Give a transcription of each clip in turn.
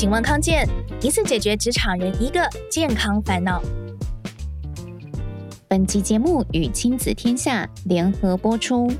请问康健，一次解决职场人一个健康烦恼。本集节目与亲子天下联合播出。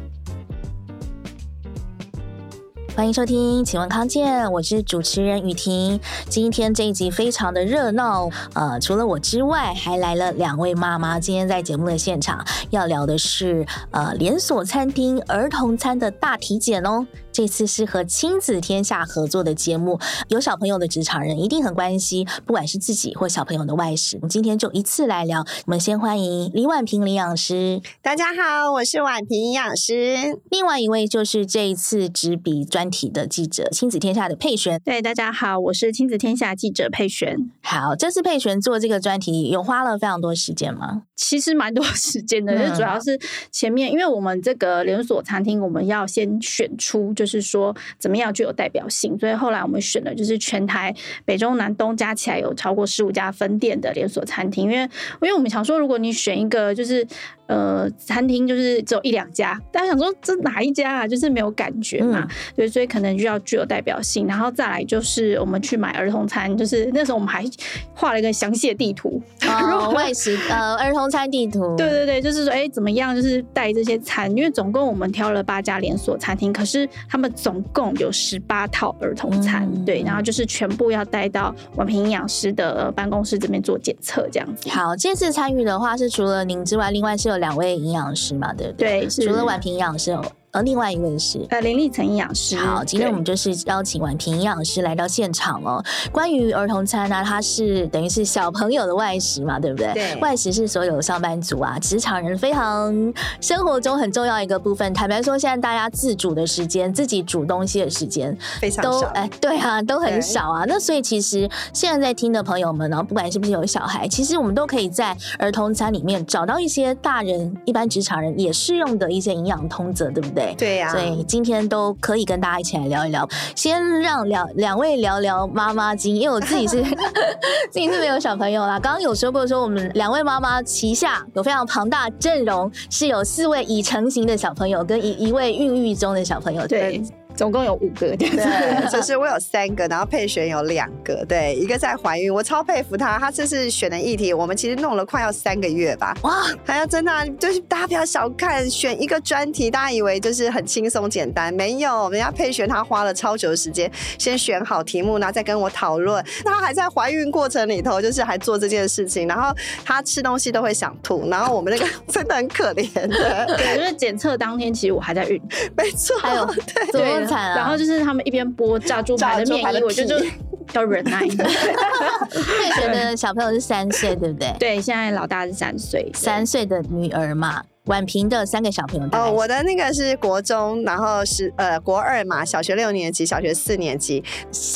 欢迎收听，请问康健，我是主持人雨婷。今天这一集非常的热闹，呃，除了我之外，还来了两位妈妈。今天在节目的现场要聊的是，呃，连锁餐厅儿童餐的大体检哦。这次是和亲子天下合作的节目，有小朋友的职场人一定很关心，不管是自己或小朋友的外食。我们今天就一次来聊。我们先欢迎李婉萍营养师。大家好，我是婉萍营养师。另外一位就是这一次执笔专题的记者，亲子天下的佩璇。对，大家好，我是亲子天下记者佩璇。好，这次佩璇做这个专题有花了非常多时间吗？其实蛮多时间的，就主要是前面，因为我们这个连锁餐厅，我们要先选出。就是是说，怎么样具有代表性？所以后来我们选的就是全台北中南东加起来有超过十五家分店的连锁餐厅。因为，因为我们想说，如果你选一个就是呃餐厅，就是只有一两家，大家想说这哪一家啊？就是没有感觉嘛。对、嗯，所以可能就要具有代表性。然后再来就是我们去买儿童餐，就是那时候我们还画了一个详细的地图，哦、外食 呃儿童餐地图。对对对，就是说哎怎么样，就是带这些餐，因为总共我们挑了八家连锁餐厅，可是他们总共有十八套儿童餐，嗯，对，然后就是全部要带到我们营养师的办公室这边做检测，这样子。好，这次参与的话是除了您之外，另外是有两位营养师嘛，对不对？对，除了婉平营养师。而另外一位是呃林立成营养师。好，今天我们就是邀请婉平营养师来到现场哦。关于儿童餐呢、啊，它是等于是小朋友的外食嘛，对不对？对。外食是所有上班族啊、职场人非常生活中很重要一个部分。坦白说，现在大家自主的时间、自己煮东西的时间非常少。哎，对啊，都很少啊。那所以其实现在在听的朋友们呢，不管是不是有小孩，其实我们都可以在儿童餐里面找到一些大人、一般职场人也适用的一些营养通则，对不对？对呀、啊。所以。今天都可以跟大家一起来聊一聊。先让两两位聊聊妈妈经，因为我自己是 自己是没有小朋友啦。刚刚有说过说，我们两位妈妈旗下有非常庞大阵容，是有四位已成型的小朋友，跟一一位孕育中的小朋友。对。总共有五个，对，就是我有三个，然后佩璇有两个，对，一个在怀孕，我超佩服她，她这次选的议题，我们其实弄了快要三个月吧，哇，还要真的就是大家不要小看，选一个专题，大家以为就是很轻松简单，没有，人家佩璇她花了超久的时间，先选好题目，然后再跟我讨论，她还在怀孕过程里头，就是还做这件事情，然后她吃东西都会想吐，然后我们那个真的很可怜的，对，因为检测当天其实我还在孕，没错，还有对。对然后就是他们一边剥炸猪排的面衣，我就就要忍耐。佩璇的小朋友是三岁，对不对？对，现在老大是三岁，三岁的女儿嘛。婉平的三个小朋友哦，我的那个是国中，然后是呃国二嘛，小学六年级，小学四年级。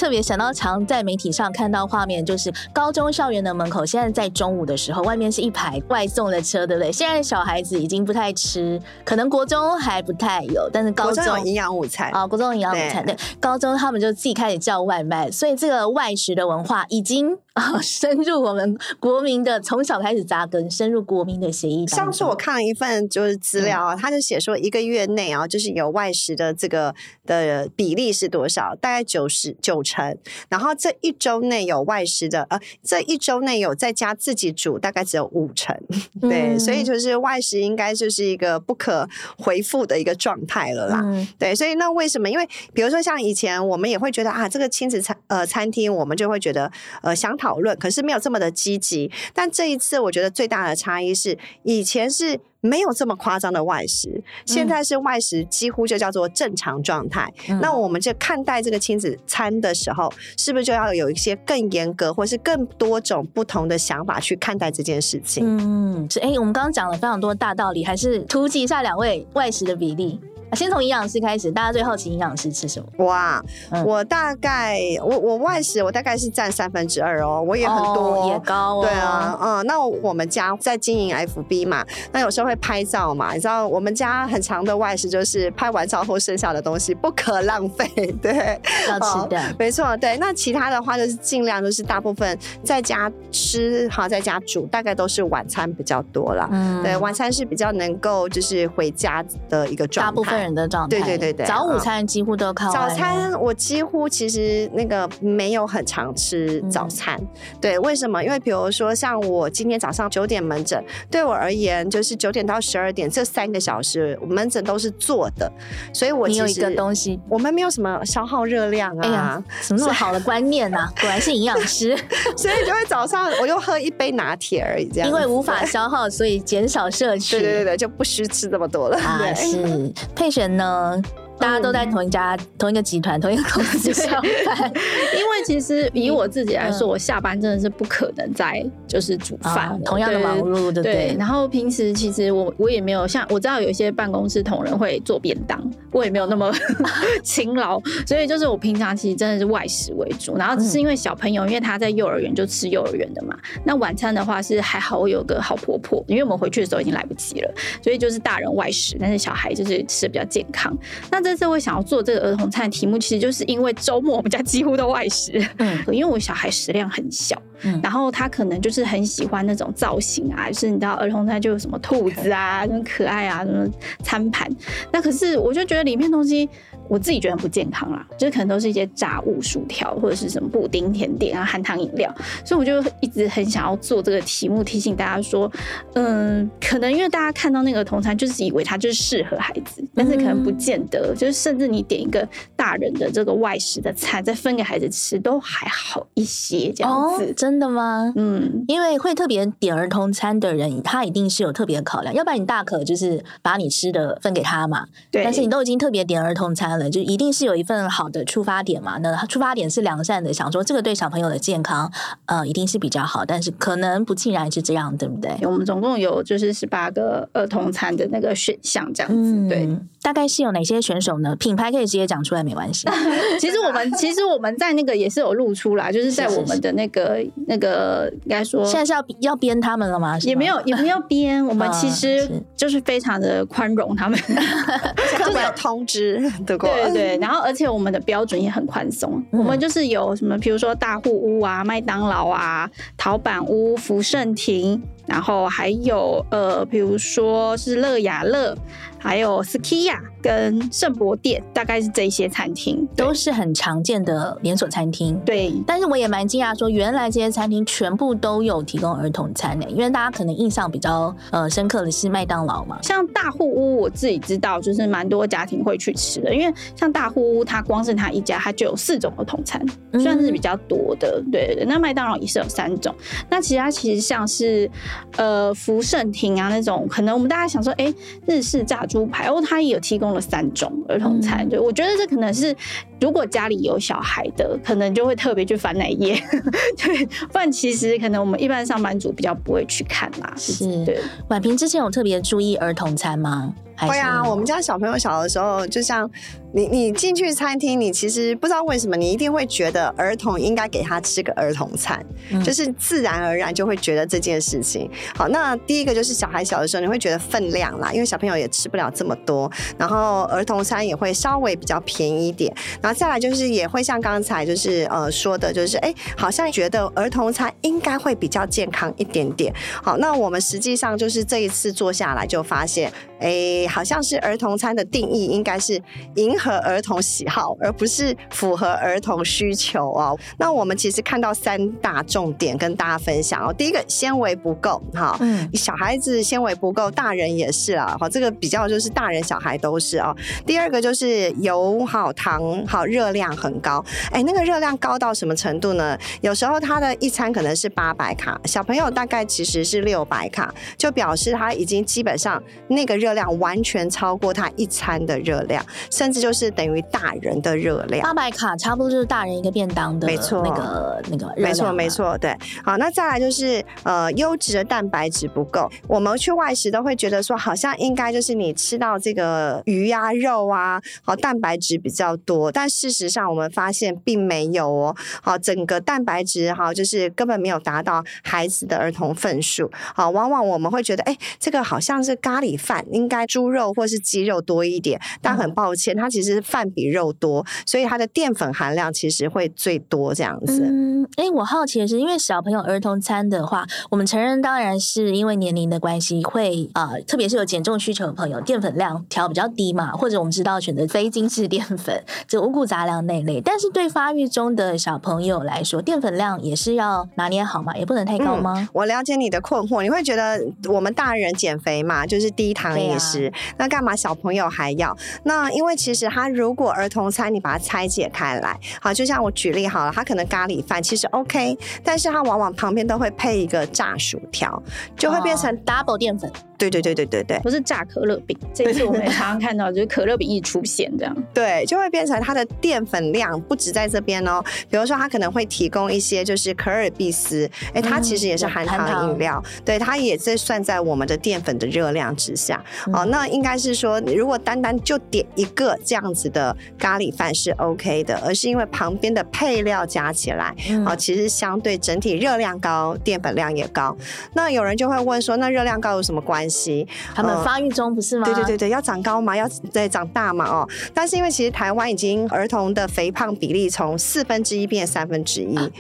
特别想到常在媒体上看到画面，就是高中校园的门口，现在在中午的时候，外面是一排外送的车，对不对？现在小孩子已经不太吃，可能国中还不太有，但是高中有营养午餐啊，国中营养午餐对，对，高中他们就自己开始叫外卖，所以这个外食的文化已经。深入我们国民的从小开始扎根，深入国民的协议。上次我看了一份就是资料啊，他、嗯、就写说一个月内啊，就是有外食的这个的比例是多少？大概九十九成。然后这一周内有外食的，呃，这一周内有在家自己煮，大概只有五成。对、嗯，所以就是外食应该就是一个不可回复的一个状态了啦、嗯。对，所以那为什么？因为比如说像以前我们也会觉得啊，这个亲子餐呃餐厅，我们就会觉得呃想。讨论可是没有这么的积极，但这一次我觉得最大的差异是，以前是没有这么夸张的外食，现在是外食几乎就叫做正常状态。嗯。那我们就看待这个亲子餐的时候，是不是就要有一些更严格，或是更多种不同的想法去看待这件事情？嗯，是哎，我们刚刚讲了非常多大道理，还是突击一下两位外食的比例。先从营养师开始，大家最好奇营养师吃什么？哇，嗯、我大概我我外食我大概是占三分之二哦，我也很多，哦、也高哦。对啊，嗯，那我们家在经营 FB 嘛，那有时候会拍照嘛，你知道我们家很长的外食就是拍完照后剩下的东西不可浪费，对，要吃的，没错，对。那其他的话就是尽量就是大部分在家吃哈，在家煮，大概都是晚餐比较多啦。嗯，对，晚餐是比较能够就是回家的一个状态。人的状态。对对对对，早午餐几乎都靠。早餐我几乎其实那个没有很常吃早餐。嗯、对，为什么？因为比如说像我今天早上九点门诊，对我而言就是九点到十二点这三个小时门诊都是坐的，所以我你有一个东西，我们没有什么消耗热量啊。哎呀，什么那么好的观念呢、啊？果然是营养师，所以就会早上我又喝一杯拿铁而已，这样。因为无法 消耗，所以减少摄取。对对对对，就不需吃这么多了。啊，是佩璇呢？大家都在同一家、嗯、同一个集团、同一个公司上班，因为其实以我自己来说，我下班真的是不可能再就是煮饭、哦，同样的忙碌，对对，对。然后平时其实我我也没有像我知道有一些办公室同仁会做便当，我也没有那么 勤劳，所以就是我平常其实真的是外食为主。然后只是因为小朋友，因为他在幼儿园就吃幼儿园的嘛，那晚餐的话是还好，我有个好婆婆，因为我们回去的时候已经来不及了，所以就是大人外食，但是小孩就是吃的比较健康。那这次我想要做这个儿童餐的题目，其实就是因为周末我们家几乎都外食，嗯，因为我小孩食量很小，嗯，然后他可能就是很喜欢那种造型啊，就是你知道儿童餐就有什么兔子啊，很可爱啊，什么餐盘，那可是我就觉得里面东西。我自己觉得很不健康啦，就是可能都是一些炸物、薯条或者是什么布丁、甜点啊、含糖饮料，所以我就一直很想要做这个题目，提醒大家说，嗯，可能因为大家看到那个儿童餐，就是以为它就是适合孩子，但是可能不见得，嗯、就是甚至你点一个大人的这个外食的餐，再分给孩子吃，都还好一些这样子。哦、真的吗？嗯，因为会特别点儿童餐的人，他一定是有特别考量，要不然你大可就是把你吃的分给他嘛。对。但是你都已经特别点儿童餐了。就一定是有一份好的出发点嘛？那出发点是良善的，想说这个对小朋友的健康，呃，一定是比较好。但是可能不尽然是这样，对不对？我们总共有就是十八个儿童餐的那个选项，这样子。嗯、对，大概是有哪些选手呢？品牌可以直接讲出来，没关系。其实我们其实我们在那个也是有露出来，就是在我们的那个那个应该说，现在是要要编他们了吗？也没有也没有编，我们其实就是非常的宽容他们，就是有通知对。对对，然后而且我们的标准也很宽松，嗯、我们就是有什么，比如说大户屋啊、麦当劳啊、陶板屋、福盛亭，然后还有呃，比如说是乐雅乐。还有 Skia 跟圣博店，大概是这些餐厅，都是很常见的连锁餐厅。对，但是我也蛮惊讶，说原来这些餐厅全部都有提供儿童餐呢？因为大家可能印象比较呃深刻的是麦当劳嘛。像大户屋，我自己知道，就是蛮多家庭会去吃的，因为像大户屋，它光是它一家，它就有四种儿童餐，算是比较多的。嗯、对对对，那麦当劳也是有三种。那其他其实像是呃福盛亭啊那种，可能我们大家想说，哎，日式炸猪排哦，他也有提供了三种儿童餐，对、嗯、我觉得这可能是如果家里有小孩的，可能就会特别去翻那页，对，不然其实可能我们一般上班族比较不会去看啦。是，对。婉平之前有特别注意儿童餐吗？会啊，我们家小朋友小的时候，就像你你进去餐厅，你其实不知道为什么，你一定会觉得儿童应该给他吃个儿童餐，嗯，就是自然而然就会觉得这件事情。好，那第一个就是小孩小的时候，你会觉得分量啦，因为小朋友也吃不了这么多，然后儿童餐也会稍微比较便宜一点，然后再来就是也会像刚才就是呃说的，就是哎，好像觉得儿童餐应该会比较健康一点点。好，那我们实际上就是这一次坐下来就发现，哎。好像是儿童餐的定义应该是迎合儿童喜好，而不是符合儿童需求哦。那我们其实看到三大重点跟大家分享哦。第一个纤维不够哈，嗯，小孩子纤维不够，大人也是啊。好，这个比较就是大人小孩都是哦。第二个就是油好糖好热量很高，哎，那个热量高到什么程度呢？有时候他的一餐可能是八百卡，小朋友大概其实是六百卡，就表示他已经基本上那个热量完。完全超过他一餐的热量，甚至就是等于大人的热量。八百卡差不多就是大人一个便当的，没错，那个那个，没错没错，对。好，那再来就是呃，优质的蛋白质不够。我们去外食都会觉得说，好像应该就是你吃到这个鱼呀、啊、肉啊，好，蛋白质比较多。但事实上我们发现并没有哦。好，整个蛋白质哈，就是根本没有达到孩子的儿童份数。好，往往我们会觉得，哎，这个好像是咖喱饭，应该猪。猪肉或是鸡肉多一点，但很抱歉，它其实饭比肉多，所以它的淀粉含量其实会最多这样子。嗯，哎，我好奇的是，因为小朋友儿童餐的话，我们成人当然是因为年龄的关系会啊、呃，特别是有减重需求的朋友，淀粉量调比较低嘛，或者我们知道选择非精致淀粉，就五谷杂粮那类。但是对发育中的小朋友来说，淀粉量也是要拿捏好嘛，也不能太高吗？嗯、我了解你的困惑，你会觉得我们大人减肥嘛，就是低糖饮食，啊、那干嘛小朋友还要？那因为其实他如果儿童餐你把它拆解开来，好，就像我举例好了，他可能咖喱饭其实 OK，但是它往往旁边都会配一个炸薯条，就会变成 double 淀粉。对对对对对对，不是炸可乐饼，这一次我们也常常看到，就是可乐饼一出现这样，对，就会变成它的淀粉量不止在这边哦。比如说，它可能会提供一些就是可尔必思，哎，它其实也是含糖饮料，嗯、对，它也是算在我们的淀粉的热量之下。嗯、哦，那应该是说，如果单单就点一个这样子的咖喱饭是 OK 的，而是因为旁边的配料加起来，嗯、哦，其实相对整体热量高，淀粉量也高。那有人就会问说，那热量高有什么关系？他们发育中不是吗？对对对对，要长高嘛，要对长大嘛哦。但是因为其实台湾已经儿童的肥胖比例从四分之一变三分之一。啊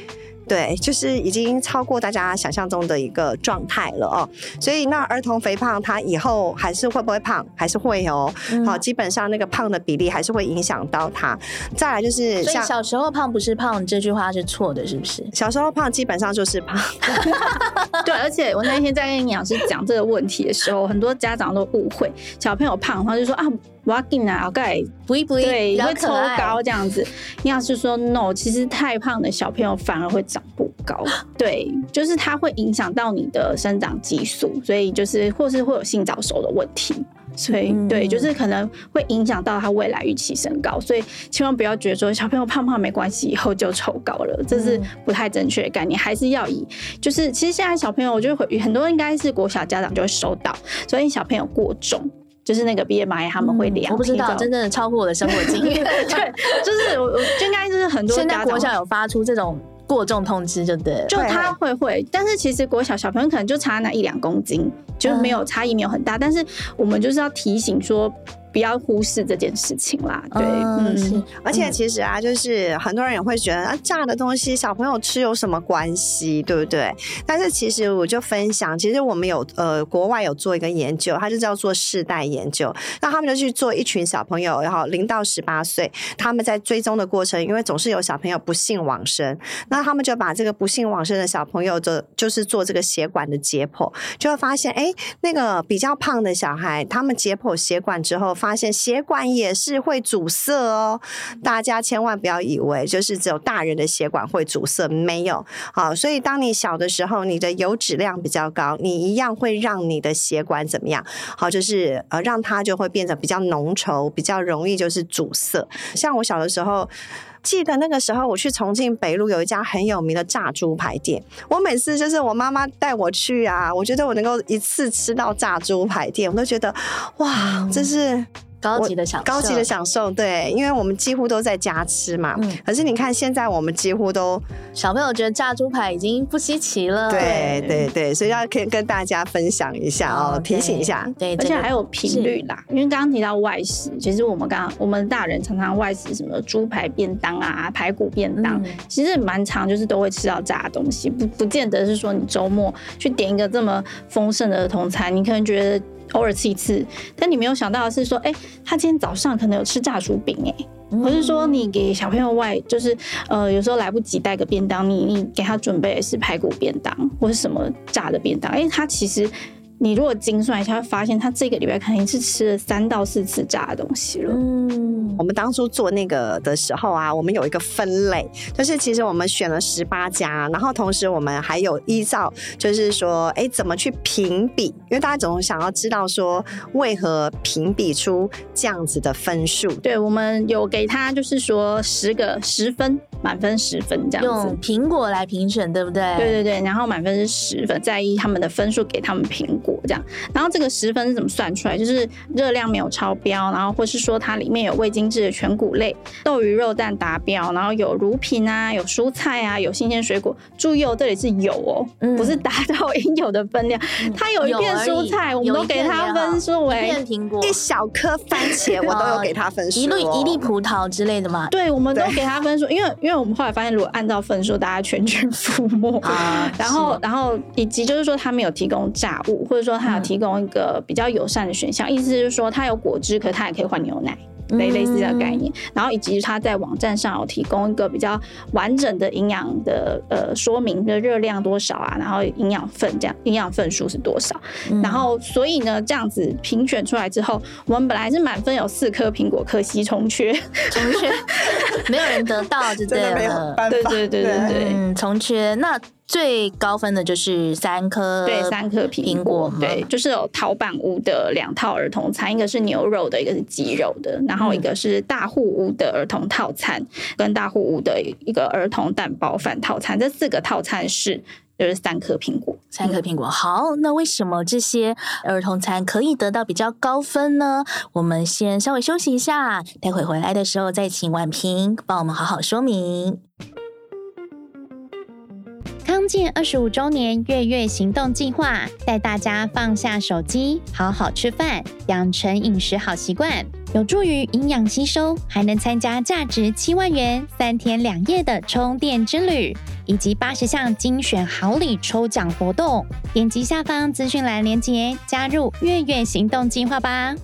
对，就是已经超过大家想象中的一个状态了哦，所以那儿童肥胖，他以后还是会不会胖？还是会哦。嗯、好，基本上那个胖的比例还是会影响到他。再来就是像，所以小时候胖不是胖这句话是错的，是不是？小时候胖基本上就是胖。对，而且我那天在跟营养师讲这个问题的时候，很多家长都误会，小朋友胖，然后就说啊。我要给你拿盖补一补，对，会抽高这样子。营养师说 no，其实太胖的小朋友反而会长不高。对，就是它会影响到你的生长激素，所以就是或是会有性早熟的问题。所以对，就是可能会影响到他未来预期身高。所以千万不要觉得说小朋友胖胖没关系，以后就抽高了，这是不太正确的概念。还是要以就是，其实现在小朋友，我觉得会很多应该是国小家长就会收到，所以小朋友过重。就是那个 BMI 他们会量，我不知道，真正的超乎我的生活经验。对，就是我我应该就是很多现在国小有发出这种过重通知，就对，就他会会，但是其实国小小朋友可能就差那一两公斤，就是没有差异没有很大，但是我们就是要提醒说。不要忽视这件事情啦，对，嗯，是，而且其实啊，就是很多人也会觉得啊，炸的东西小朋友吃有什么关系，对不对？但是其实我就分享，其实我们有呃，国外有做一个研究，它就叫做世代研究，那他们就去做一群小朋友，然后零到十八岁，他们在追踪的过程，因为总是有小朋友不幸往生，那他们就把这个不幸往生的小朋友的，就是做这个血管的解剖，就会发现，哎，那个比较胖的小孩，他们解剖血管之后。发现血管也是会阻塞哦，大家千万不要以为就是只有大人的血管会阻塞，没有。好，所以当你小的时候，你的油脂量比较高，你一样会让你的血管怎么样？好，就是呃，让它就会变得比较浓稠，比较容易就是阻塞。像我小的时候，记得那个时候我去重庆北路有一家很有名的炸猪排店，我每次就是我妈妈带我去啊，我觉得我能够一次吃到炸猪排店，我都觉得哇，真是。高级的享受，高级的享受，对，因为我们几乎都在家吃嘛。嗯，可是你看现在我们几乎都小朋友觉得炸猪排已经不稀奇了。对对对，所以要跟跟大家分享一下哦，提醒一下。对，而且还有频率啦，因为刚刚提到外食，其实我们刚刚我们大人常常外食什么猪排便当啊、排骨便当，其实蛮常就是都会吃到炸的东西，不不见得是说你周末去点一个这么丰盛的儿童餐，你可能觉得。偶尔吃一次，但你没有想到的是说，哎、欸，他今天早上可能有吃炸薯饼，哎，或是说你给小朋友外，就是呃，有时候来不及带个便当，你你给他准备的是排骨便当，或是什么炸的便当，哎、欸，他其实。你如果精算一下，会发现他这个礼拜肯定是吃了三到四次炸的东西了。嗯，我们当初做那个的时候啊，我们有一个分类，就是其实我们选了十八家，然后同时我们还有依照，就是说，哎，怎么去评比？因为大家总想要知道说，为何评比出这样子的分数？对，我们有给他，就是说十个十分。满分十分这样子。用苹果来评审，对不对？对对对，然后满分是十分，在意他们的分数给他们苹果这样。然后这个十分是怎么算出来？就是热量没有超标，然后或是说它里面有未精制的全谷类，豆鱼肉蛋达标，然后有乳品啊，有蔬菜啊，有新鲜水果。注意哦，这里是有哦，嗯、不是达到应有的分量。它有一片蔬菜，我们都给它分数为一片苹果，一小颗番茄，我都有给它分数、哦。一粒一粒葡萄之类的嘛。对，我们都给它分数，因为因为我们后来发现，如果按照分数，大家全军覆没啊。然后然后以及就是说，他没有提供炸物，或者说他有提供一个比较友善的选项，嗯、意思就是说，他有果汁，可是它也可以换牛奶。类类似的概念，然后以及他在网站上有提供一个比较完整的营养的呃说明的热量多少啊，然后营养分这样营养分数是多少，嗯、然后所以呢这样子评选出来之后，我们本来是满分有四颗苹果，可惜从缺，从缺，没有人得到就对了，对对对对对，嗯，从缺。那。最高分的就是三颗，对，三颗苹果，对，就是有陶板屋的两套儿童餐，一个是牛肉的，一个是鸡肉的，然后一个是大户屋的儿童套餐，跟大户屋的一个儿童蛋包饭套餐，这四个套餐是就是三颗苹果，三颗苹果。好，那为什么这些儿童餐可以得到比较高分呢？我们先稍微休息一下，待会回来的时候再请婉平帮我们好好说明。康健二十五周年月月行动计划，带大家放下手机，好好吃饭，养成饮食好习惯，有助于营养吸收，还能参加价值七万元三天两夜的充电之旅，以及八十项精选好礼抽奖活动。点击下方资讯栏链接，加入月月行动计划吧。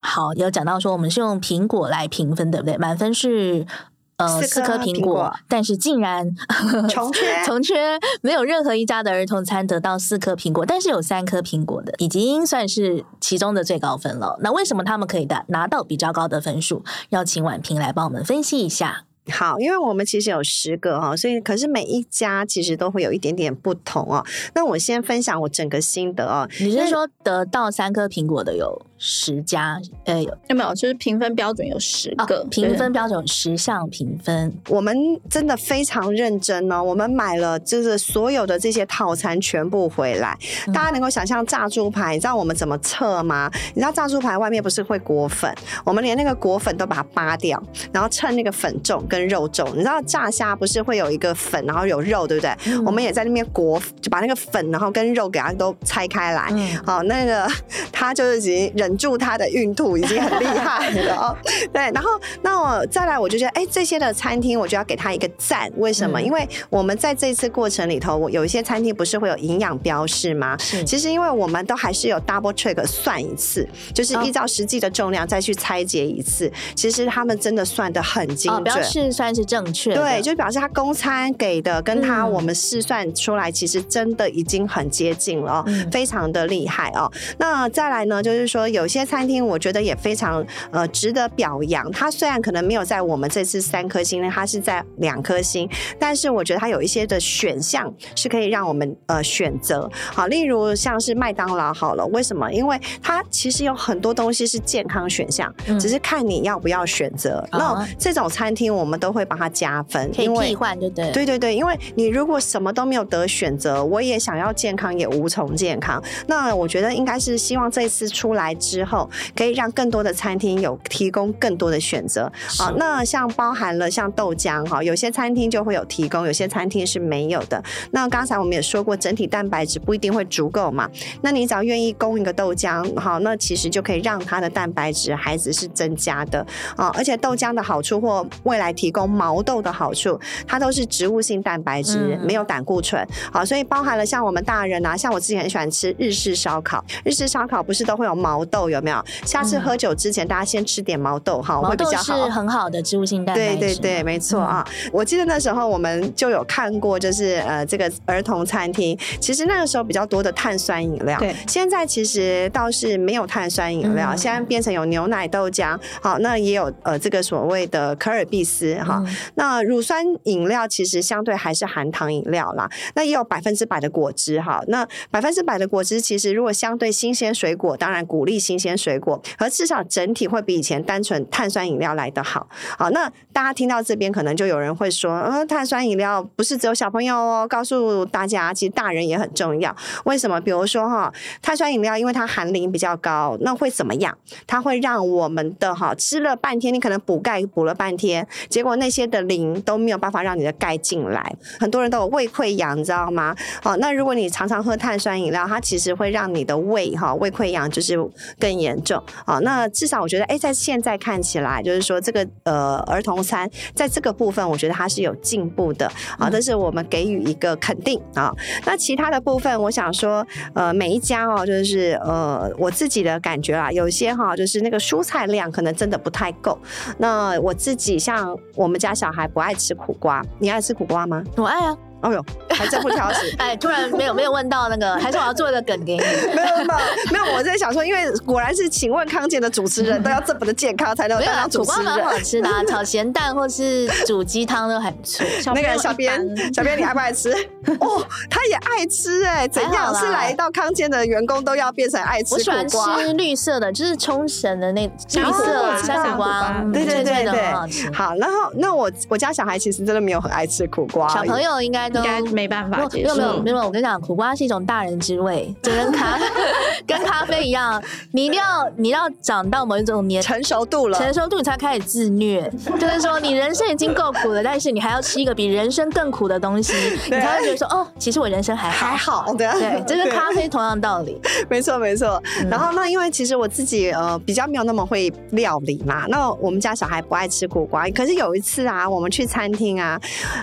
好，有讲到说我们是用苹果来评分，对不对？满分是。呃，四颗苹果，但是竟然 从缺从缺，没有任何一家的儿童餐得到四颗苹果，但是有三颗苹果的，已经算是其中的最高分了。那为什么他们可以拿拿到比较高的分数？要请婉萍来帮我们分析一下。好，因为我们其实有十个哈，所以可是每一家其实都会有一点点不同哦。那我先分享我整个心得哦。你是说得到三颗苹果的有十家？呃，有没有？就是评分标准有十个，哦、评分标准十项评分。我们真的非常认真哦。我们买了就是所有的这些套餐全部回来，嗯、大家能够想象炸猪排，你知道我们怎么测吗？你知道炸猪排外面不是会裹粉？我们连那个裹粉都把它扒掉，然后称那个粉重。跟肉重，你知道炸虾不是会有一个粉，然后有肉，对不对？嗯、我们也在那边裹，就把那个粉，然后跟肉给它都拆开来。嗯、好，那个 他就是已经忍住他的孕吐，已经很厉害了哦。对，然后那我再来，我就觉得，哎，这些的餐厅，我就要给他一个赞。为什么？嗯、因为我们在这次过程里头，我有一些餐厅不是会有营养标示吗？是。其实因为我们都还是有 double check 算一次，就是依照实际的重量再去拆解一次。哦、其实他们真的算的很精准。试算是正确，对，就表示他公餐给的跟他我们试算出来，其实真的已经很接近了非常的厉害哦。那再来呢，就是说有些餐厅我觉得也非常呃值得表扬。它虽然可能没有在我们这次三颗星呢，它是在两颗星，但是我觉得它有一些的选项是可以让我们呃选择。好，例如像是麦当劳好了，为什么？因为它其实有很多东西是健康选项，嗯、只是看你要不要选择。嗯、那这种餐厅我们。都会帮它加分，可以替换，对对对对对，因为你如果什么都没有得选择，我也想要健康，也无从健康。那我觉得应该是希望这次出来之后，可以让更多的餐厅有提供更多的选择。好是，那像包含了像豆浆哈，有些餐厅就会有提供，有些餐厅是没有的。那刚才我们也说过，整体蛋白质不一定会足够嘛。那你只要愿意供一个豆浆，好，那其实就可以让它的蛋白质孩子是增加的啊。而且豆浆的好处或未来。提供毛豆的好处，它都是植物性蛋白质，嗯、没有胆固醇，好，所以包含了像我们大人啊，像我自己很喜欢吃日式烧烤，日式烧烤不是都会有毛豆，有没有？下次喝酒之前，大家先吃点毛豆哈，会比较好。毛豆是很好的植物性蛋白质，对对对，没错啊。嗯、我记得那时候我们就有看过，就是呃这个儿童餐厅，其实那个时候比较多的碳酸饮料，对，现在其实倒是没有碳酸饮料，嗯、现在变成有牛奶豆浆，好，那也有呃这个所谓的可尔必思。哈，嗯、那乳酸饮料其实相对还是含糖饮料啦。那也有百分之百的果汁哈。那百分之百的果汁其实如果相对新鲜水果，当然鼓励新鲜水果，而至少整体会比以前单纯碳酸饮料来得好。好，那大家听到这边，可能就有人会说，呃，碳酸饮料不是只有小朋友哦。告诉大家，其实大人也很重要。为什么？比如说哈，碳酸饮料因为它含磷比较高，那会怎么样？它会让我们的哈吃了半天，你可能补钙补了半天，结果那些的磷都没有办法让你的钙进来。很多人都有胃溃疡，你知道吗？好，那如果你常常喝碳酸饮料，它其实会让你的胃哈胃溃疡就是更严重。啊，那至少我觉得，哎，在现在看起来，就是说这个呃儿童餐在这个部分，我觉得它是有进步的。啊，这是我们给予一个肯定啊。那其他的部分，我想说，呃，每一家哦，就是呃我自己的感觉啦，有些哈，就是那个蔬菜量可能真的不太够。那我自己像我们家小孩不爱吃苦瓜，你爱吃苦瓜吗？我爱啊。哦呦，还真不挑食！哎，突然没有没有问到那个，还是我要做一个梗给你？没有没有没有，我在想说，因为果然是请问康健的主持人 都要这么的健康才能当主持人。蛮好吃的，啊，炒咸蛋或是煮鸡汤都很不错。那个小编，小编你爱不爱吃？哦，他也爱吃哎，怎样是来到康健的员工都要变成爱吃？我喜欢吃绿色的，就是冲绳的那绿色山苦瓜，对对对对，好，然后那我我家小孩其实真的没有很爱吃苦瓜，小朋友应该。应该没办法接受。没有没有没有，我跟你讲，苦瓜是一种大人之味，就跟咖 跟咖啡一样，你一定要你要长到某一种年成熟度了，成熟度你才开始自虐。就是说，你人生已经够苦了，但是你还要吃一个比人生更苦的东西，你才会觉得说，哦，其实我人生还好还好。对对，这跟咖啡同样道理。没错没错。然后那因为其实我自己呃比较没有那么会料理嘛，那我们家小孩不爱吃苦瓜，可是有一次啊，我们去餐厅啊，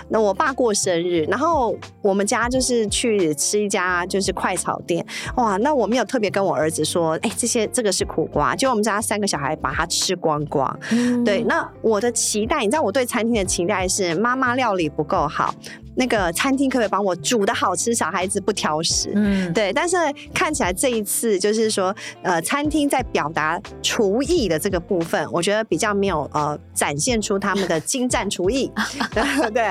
那我爸过生日，然后我们家就是去吃一家就是快炒店，哇，那我没有特别跟我儿子说，哎，这些这个是苦瓜，就我们家三个小孩把它吃光光。嗯、对，那我的期待，你知道我对餐厅的期待是妈妈料理不够好。那个餐厅可不可以帮我煮的好吃，小孩子不挑食？嗯，对。但是看起来这一次就是说，呃，餐厅在表达厨艺的这个部分，我觉得比较没有呃展现出他们的精湛厨艺。对，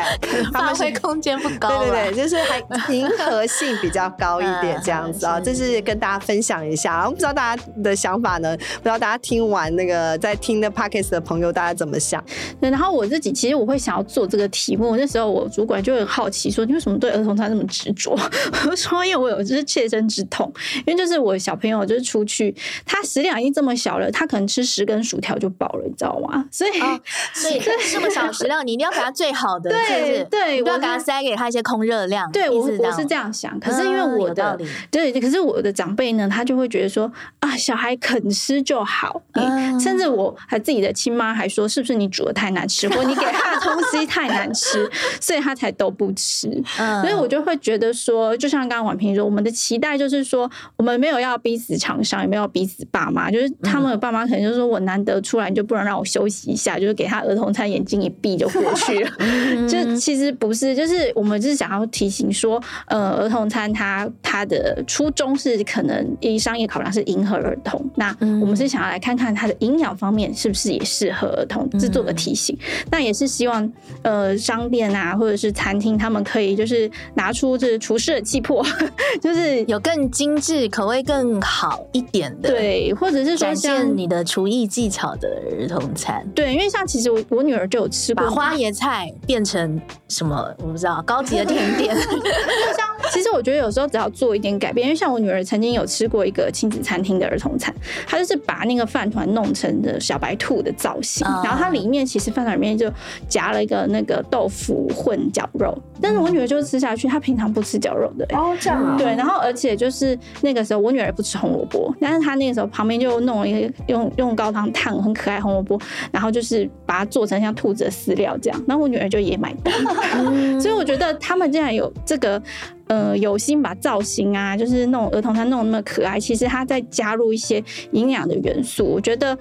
发挥空间不高。对对对，就是还迎合性比较高一点这样子啊。这是跟大家分享一下。我不知道大家的想法呢？不知道大家听完那个在听的 Podcast 的朋友，大家怎么想？对，然后我自己其实我会想要做这个题目，那时候我主管就很好奇说，你为什么对儿童餐那么执着？我说，因为我有就是切身之痛，因为就是我小朋友就是出去，他食量已经这么小了，他可能吃十根薯条就饱了，你知道吗？所以，哦、所以这么小食量，你一定要给他最好的，对对，不要给他塞给他一些空热量。对我我是这样想，可是因为我的、嗯、对，可是我的长辈呢，他就会觉得说啊，小孩肯吃就好，嗯、甚至我还自己的亲妈还说，是不是你煮的太难吃，或你给他的东西太难吃，所以他才都不吃。嗯，所以我就会觉得说，就像刚刚婉萍说，我们的期待就是说，我们没有要逼死厂商，也没有要逼死爸妈，就是他们的爸妈可能就是说我难得出来，你就不能让我休息一下，就是给他儿童餐，眼睛一闭就过去了。就其实不是，就是我们就是想要提醒说，呃，儿童餐它它的初衷是可能以商业考量是迎合儿童，那我们是想要来看看它的营养方面是不是也适合儿童，是做个提醒。那也是希望呃商店啊或者是餐厅他们可以就是拿出这厨师的气魄，就是有更精致、口味更好一点的，对，或者是说像你的厨艺技巧的儿童餐，对，因为像其实我我女儿就有吃过，把花椰菜变成什么我不知道高级的甜点，像其实我觉得有时候只要做一点改变，因为像我女儿曾经有吃过一个亲子餐厅的儿童餐，她就是把那个饭团弄成的小白兔的造型，嗯、然后它里面其实饭团里面就夹了一个那个豆腐混绞肉，但是我女儿就吃下去，她平常不吃绞肉的、欸、哦，这样啊，对，然后而且就是那个时候我女儿不吃红萝卜，但是她那个时候旁边就弄了一个用用高汤烫很可爱红萝卜，然后就是把它做成像兔子的饲料这样，然后我女儿就也买单，嗯、所以我觉得他们竟然有这个。呃，有心把造型啊，就是那种儿童他弄那么可爱，其实他在加入一些营养的元素，我觉得，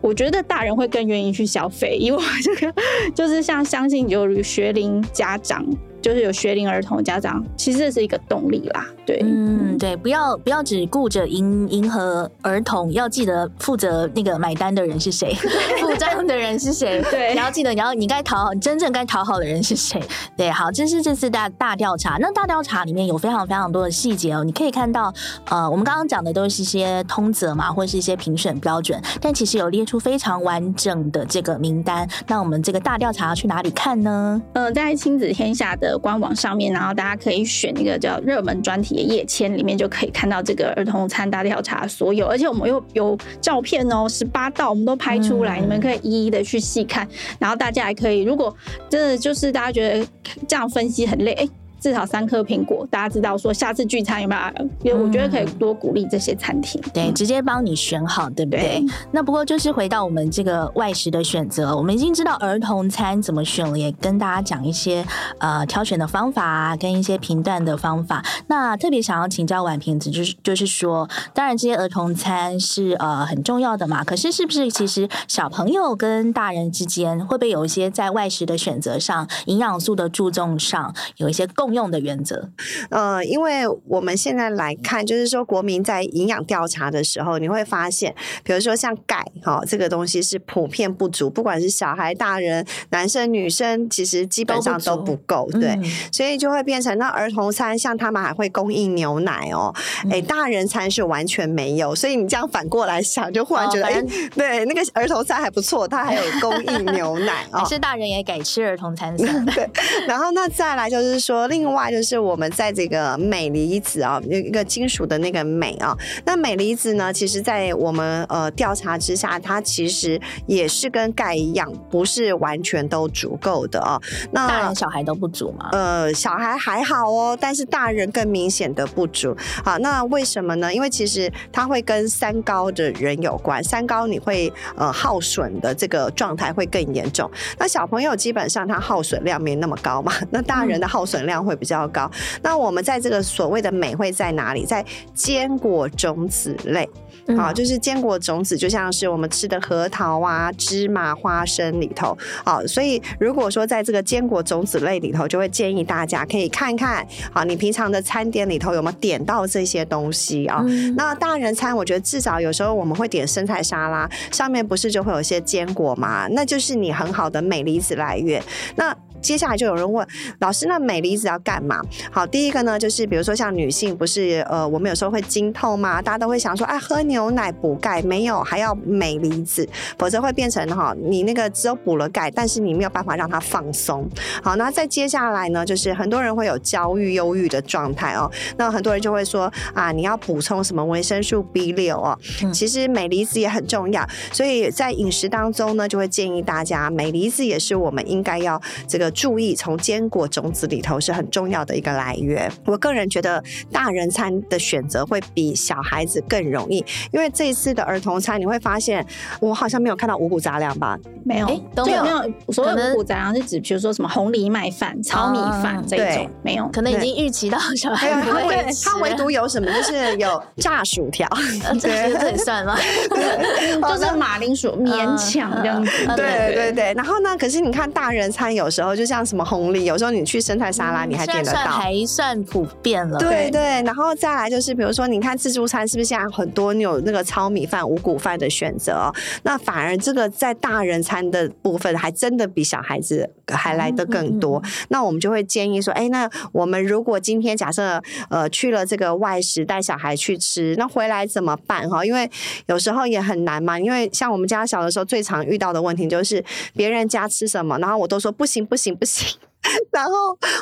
我觉得大人会更愿意去消费，因为这个就是像相信有学龄家长就是有学龄儿童的家长，其实这是一个动力啦。对，嗯，对，不要不要只顾着迎迎合儿童，要记得负责那个买单的人是谁，付账的人是谁。对，你要记得，你要你该讨好真正该讨好的人是谁。对，好，这是这次大大调查。那大调查里面有非常非常多的细节哦，你可以看到，呃，我们刚刚讲的都是一些通则嘛，或者是一些评选标准，但其实有列出非常完整的这个名单。那我们这个大调查要去哪里看呢？呃，在亲子天下的官网上面，然后大家可以选一个叫热门专题的页签，里面就可以看到这个儿童餐大调查所有，而且我们又有照片哦，十八道我们都拍出来，嗯、你们可以一一的去细看。然后大家还可以，如果真的就是大家觉得这样分析很累，哎。至少三颗苹果，大家知道说下次聚餐有没有？因为我觉得可以多鼓励这些餐厅，对，嗯、直接帮你选好，对不对？对。那不过就是回到我们这个外食的选择，我们已经知道儿童餐怎么选了，也跟大家讲一些呃挑选的方法啊跟一些评断的方法。那特别想要请教婉平子，就是就是说，当然这些儿童餐是呃很重要的嘛，可是是不是其实小朋友跟大人之间会不会有一些在外食的选择上，营养素的注重上有一些共用的原则，呃，因为我们现在来看，就是说国民在营养调查的时候，你会发现，比如说像钙，哈，这个东西是普遍不足，不管是小孩、大人、男生、女生，其实基本上都不够，对，嗯、所以就会变成那儿童餐，像他们还会供应牛奶哦，哎、嗯，大人餐是完全没有，所以你这样反过来想，就忽然觉得，哎、哦，对，那个儿童餐还不错，它还有供应牛奶啊，哦、是大人也改吃儿童餐 对，然后那再来就是说另。另外就是我们在这个镁离子啊，有一个金属的那个镁啊，那镁离子呢，其实，在我们呃调查之下，它其实也是跟钙一样，不是完全都足够的啊。那大人小孩都不足吗？呃，小孩还好哦，但是大人更明显的不足。好，那为什么呢？因为其实它会跟三高的人有关，三高你会呃耗损的这个状态会更严重。那小朋友基本上他耗损量没那么高嘛，那大人的耗损量会。比较高，那我们在这个所谓的镁会在哪里？在坚果种子类，好，就是坚果种子，就像是我们吃的核桃啊、芝麻、花生里头，好，所以如果说在这个坚果种子类里头，就会建议大家可以看看，好，你平常的餐点里头有没有点到这些东西啊？那大人餐，我觉得至少有时候我们会点生菜沙拉，上面不是就会有些坚果吗？那就是你很好的镁离子来源。那接下来就有人问老师，那镁离子要干嘛？好，第一个呢，就是比如说像女性，不是呃，我们有时候会经痛嘛，大家都会想说，哎，喝牛奶补钙没有，还要镁离子，否则会变成哈，你那个只有补了钙，但是你没有办法让它放松。好，那再接下来呢，就是很多人会有焦虑、忧郁的状态哦，那很多人就会说啊，你要补充什么维生素 B 六哦，其实镁离子也很重要，所以在饮食当中呢，就会建议大家，镁离子也是我们应该要这个。注意，从坚果种子里头是很重要的一个来源。我个人觉得，大人餐的选择会比小孩子更容易，因为这一次的儿童餐，你会发现，我好像没有看到五谷杂粮吧？没有，都没有。没有所有的五谷杂粮是指，比如说什么红藜麦饭、糙米饭这一种，没有，可能已经预期到小孩不会吃。它唯独有什么，就是有炸薯条，这这也算吗？就是马铃薯勉强这样子。对对对。然后呢？可是你看大人餐，有时候就。像什么红利，有时候你去生态沙拉，你还点得到，嗯、还算普遍了。对对，然后再来就是，比如说，你看自助餐是不是现在很多你有那个糙米饭、五谷饭的选择？那反而这个在大人餐的部分，还真的比小孩子还来的更多。嗯嗯嗯，那我们就会建议说，哎，那我们如果今天假设呃去了这个外食带小孩去吃，那回来怎么办？哈，因为有时候也很难嘛。因为像我们家小的时候，最常遇到的问题就是别人家吃什么，然后我都说不行不行。不行，然后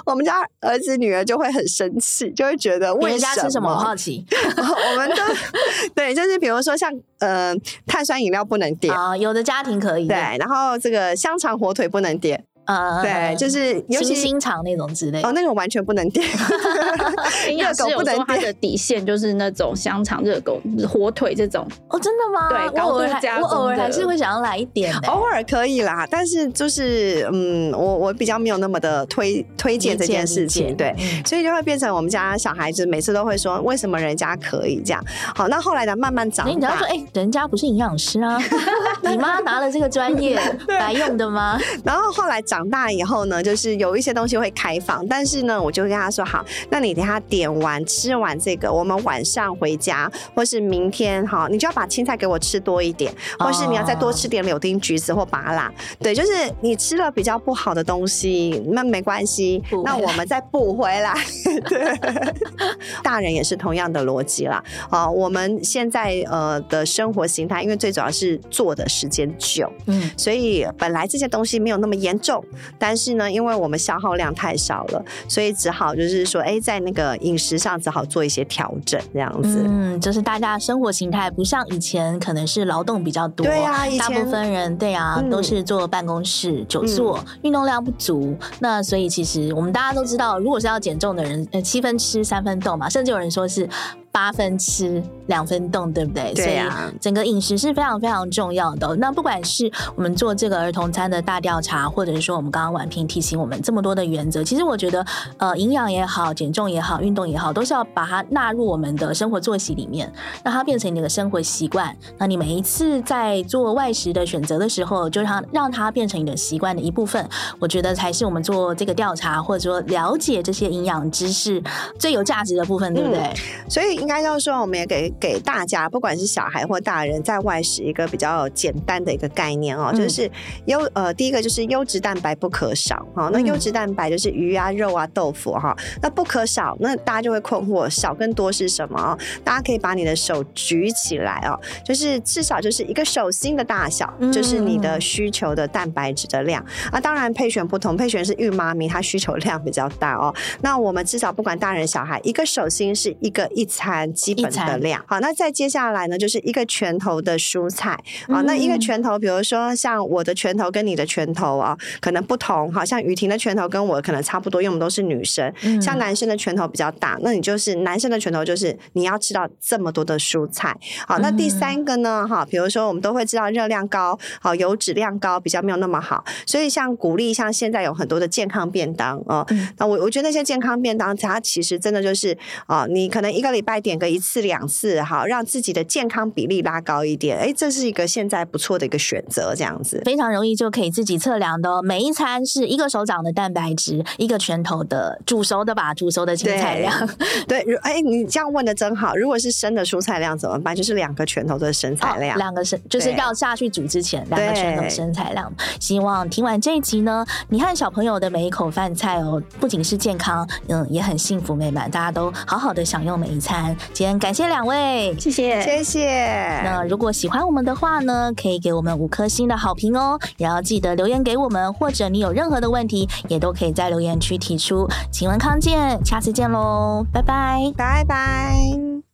我们家儿子女儿就会很生气，就会觉得为什么？别人家吃什么？我好奇。我们都对，就是比如说像呃碳酸饮料不能点啊，有的家庭可以。对，然后这个香肠火腿不能点。呃，对，就是尤其心肠那种之类哦，那种完全不能点。热狗不能点，它的底线就是那种香肠、热狗、火腿这种。哦，真的吗？对，高度加工的。我偶尔还是会想要来一点，偶尔可以啦，但是就是嗯，我我比较没有那么的推推荐这件事情，对，所以就会变成我们家小孩子每次都会说，为什么人家可以这样？好，那后来呢，慢慢长大，你只要说，哎，人家不是营养师啊，你妈拿了这个专业来用的吗？然后后来长。长大以后呢，就是有一些东西会开放，但是呢，我就跟他说好，那你等下点完吃完这个，我们晚上回家，或是明天哈，你就要把青菜给我吃多一点，或是你要再多吃点柳丁、橘子或芭乐。对，就是你吃了比较不好的东西，那没关系，那我们再补回来。对，大人也是同样的逻辑啦。啊，我们现在呃的生活形态，因为最主要是做的时间久，嗯，所以本来这些东西没有那么严重，但是呢，因为我们消耗量太少了，所以只好就是说，哎，在那个饮食上只好做一些调整，这样子。嗯，就是大家生活形态不像以前，可能是劳动比较多，对啊，以前大部分人对啊、嗯、都是坐办公室久坐，运动量不足。那所以其实我们大家都知道，如果是要减重的人，呃，七分吃三分动嘛，甚至有人说是。八分吃两分动，对不对？对呀、啊。所以整个饮食是非常非常重要的。那不管是我们做这个儿童餐的大调查，或者是说我们刚刚婉平提醒我们这么多的原则，其实我觉得，呃，营养也好，减重也好，运动也好，都是要把它纳入我们的生活作息里面，让它变成你的生活习惯。那你每一次在做外食的选择的时候，就让让它变成你的习惯的一部分。我觉得才是我们做这个调查，或者说了解这些营养知识最有价值的部分，对不对？嗯、所以。应该就是说，我们也给给大家，不管是小孩或大人，在外食一个比较简单的一个概念哦，就是优呃，第一个就是优质蛋白不可少哈。那优质蛋白就是鱼啊、肉啊、豆腐哈。那不可少，那大家就会困惑，少跟多是什么？大家可以把你的手举起来哦，就是至少就是一个手心的大小，就是你的需求的蛋白质的量啊。当然配选不同，配选是孕妈咪，她需求量比较大哦。那我们至少不管大人小孩，一个手心是一个一餐。基本的量好，那再接下来呢，就是一个拳头的蔬菜啊。那一个拳头，比如说像我的拳头跟你的拳头啊，可能不同。好像雨婷的拳头跟我可能差不多，因为我们都是女生。像男生的拳头比较大，那你就是男生的拳头就是你要吃到这么多的蔬菜。好，那第三个呢，哈，比如说我们都会知道热量高，好，油脂量高比较没有那么好。所以像鼓励，像现在有很多的健康便当哦。那我我觉得那些健康便当，它其实真的就是啊，你可能一个礼拜。点个一次两次，好，让自己的健康比例拉高一点，哎，这是一个现在不错的一个选择，这样子非常容易就可以自己测量的哦。每一餐是一个手掌的蛋白质，一个拳头的煮熟的吧，煮熟的青菜量。对，哎，你这样问的真好。如果是生的蔬菜量怎么办？就是两个拳头的生菜量，哦、两个生就是要下去煮之前，两个拳头生菜量。希望听完这一集呢，你和小朋友的每一口饭菜哦，不仅是健康，嗯，也很幸福美满，大家都好好的享用每一餐。今天感谢两位，谢谢谢谢。那如果喜欢我们的话呢，可以给我们五颗星的好评哦，也要记得留言给我们，或者你有任何的问题，也都可以在留言区提出。请问康健，下次见喽，拜拜，拜拜。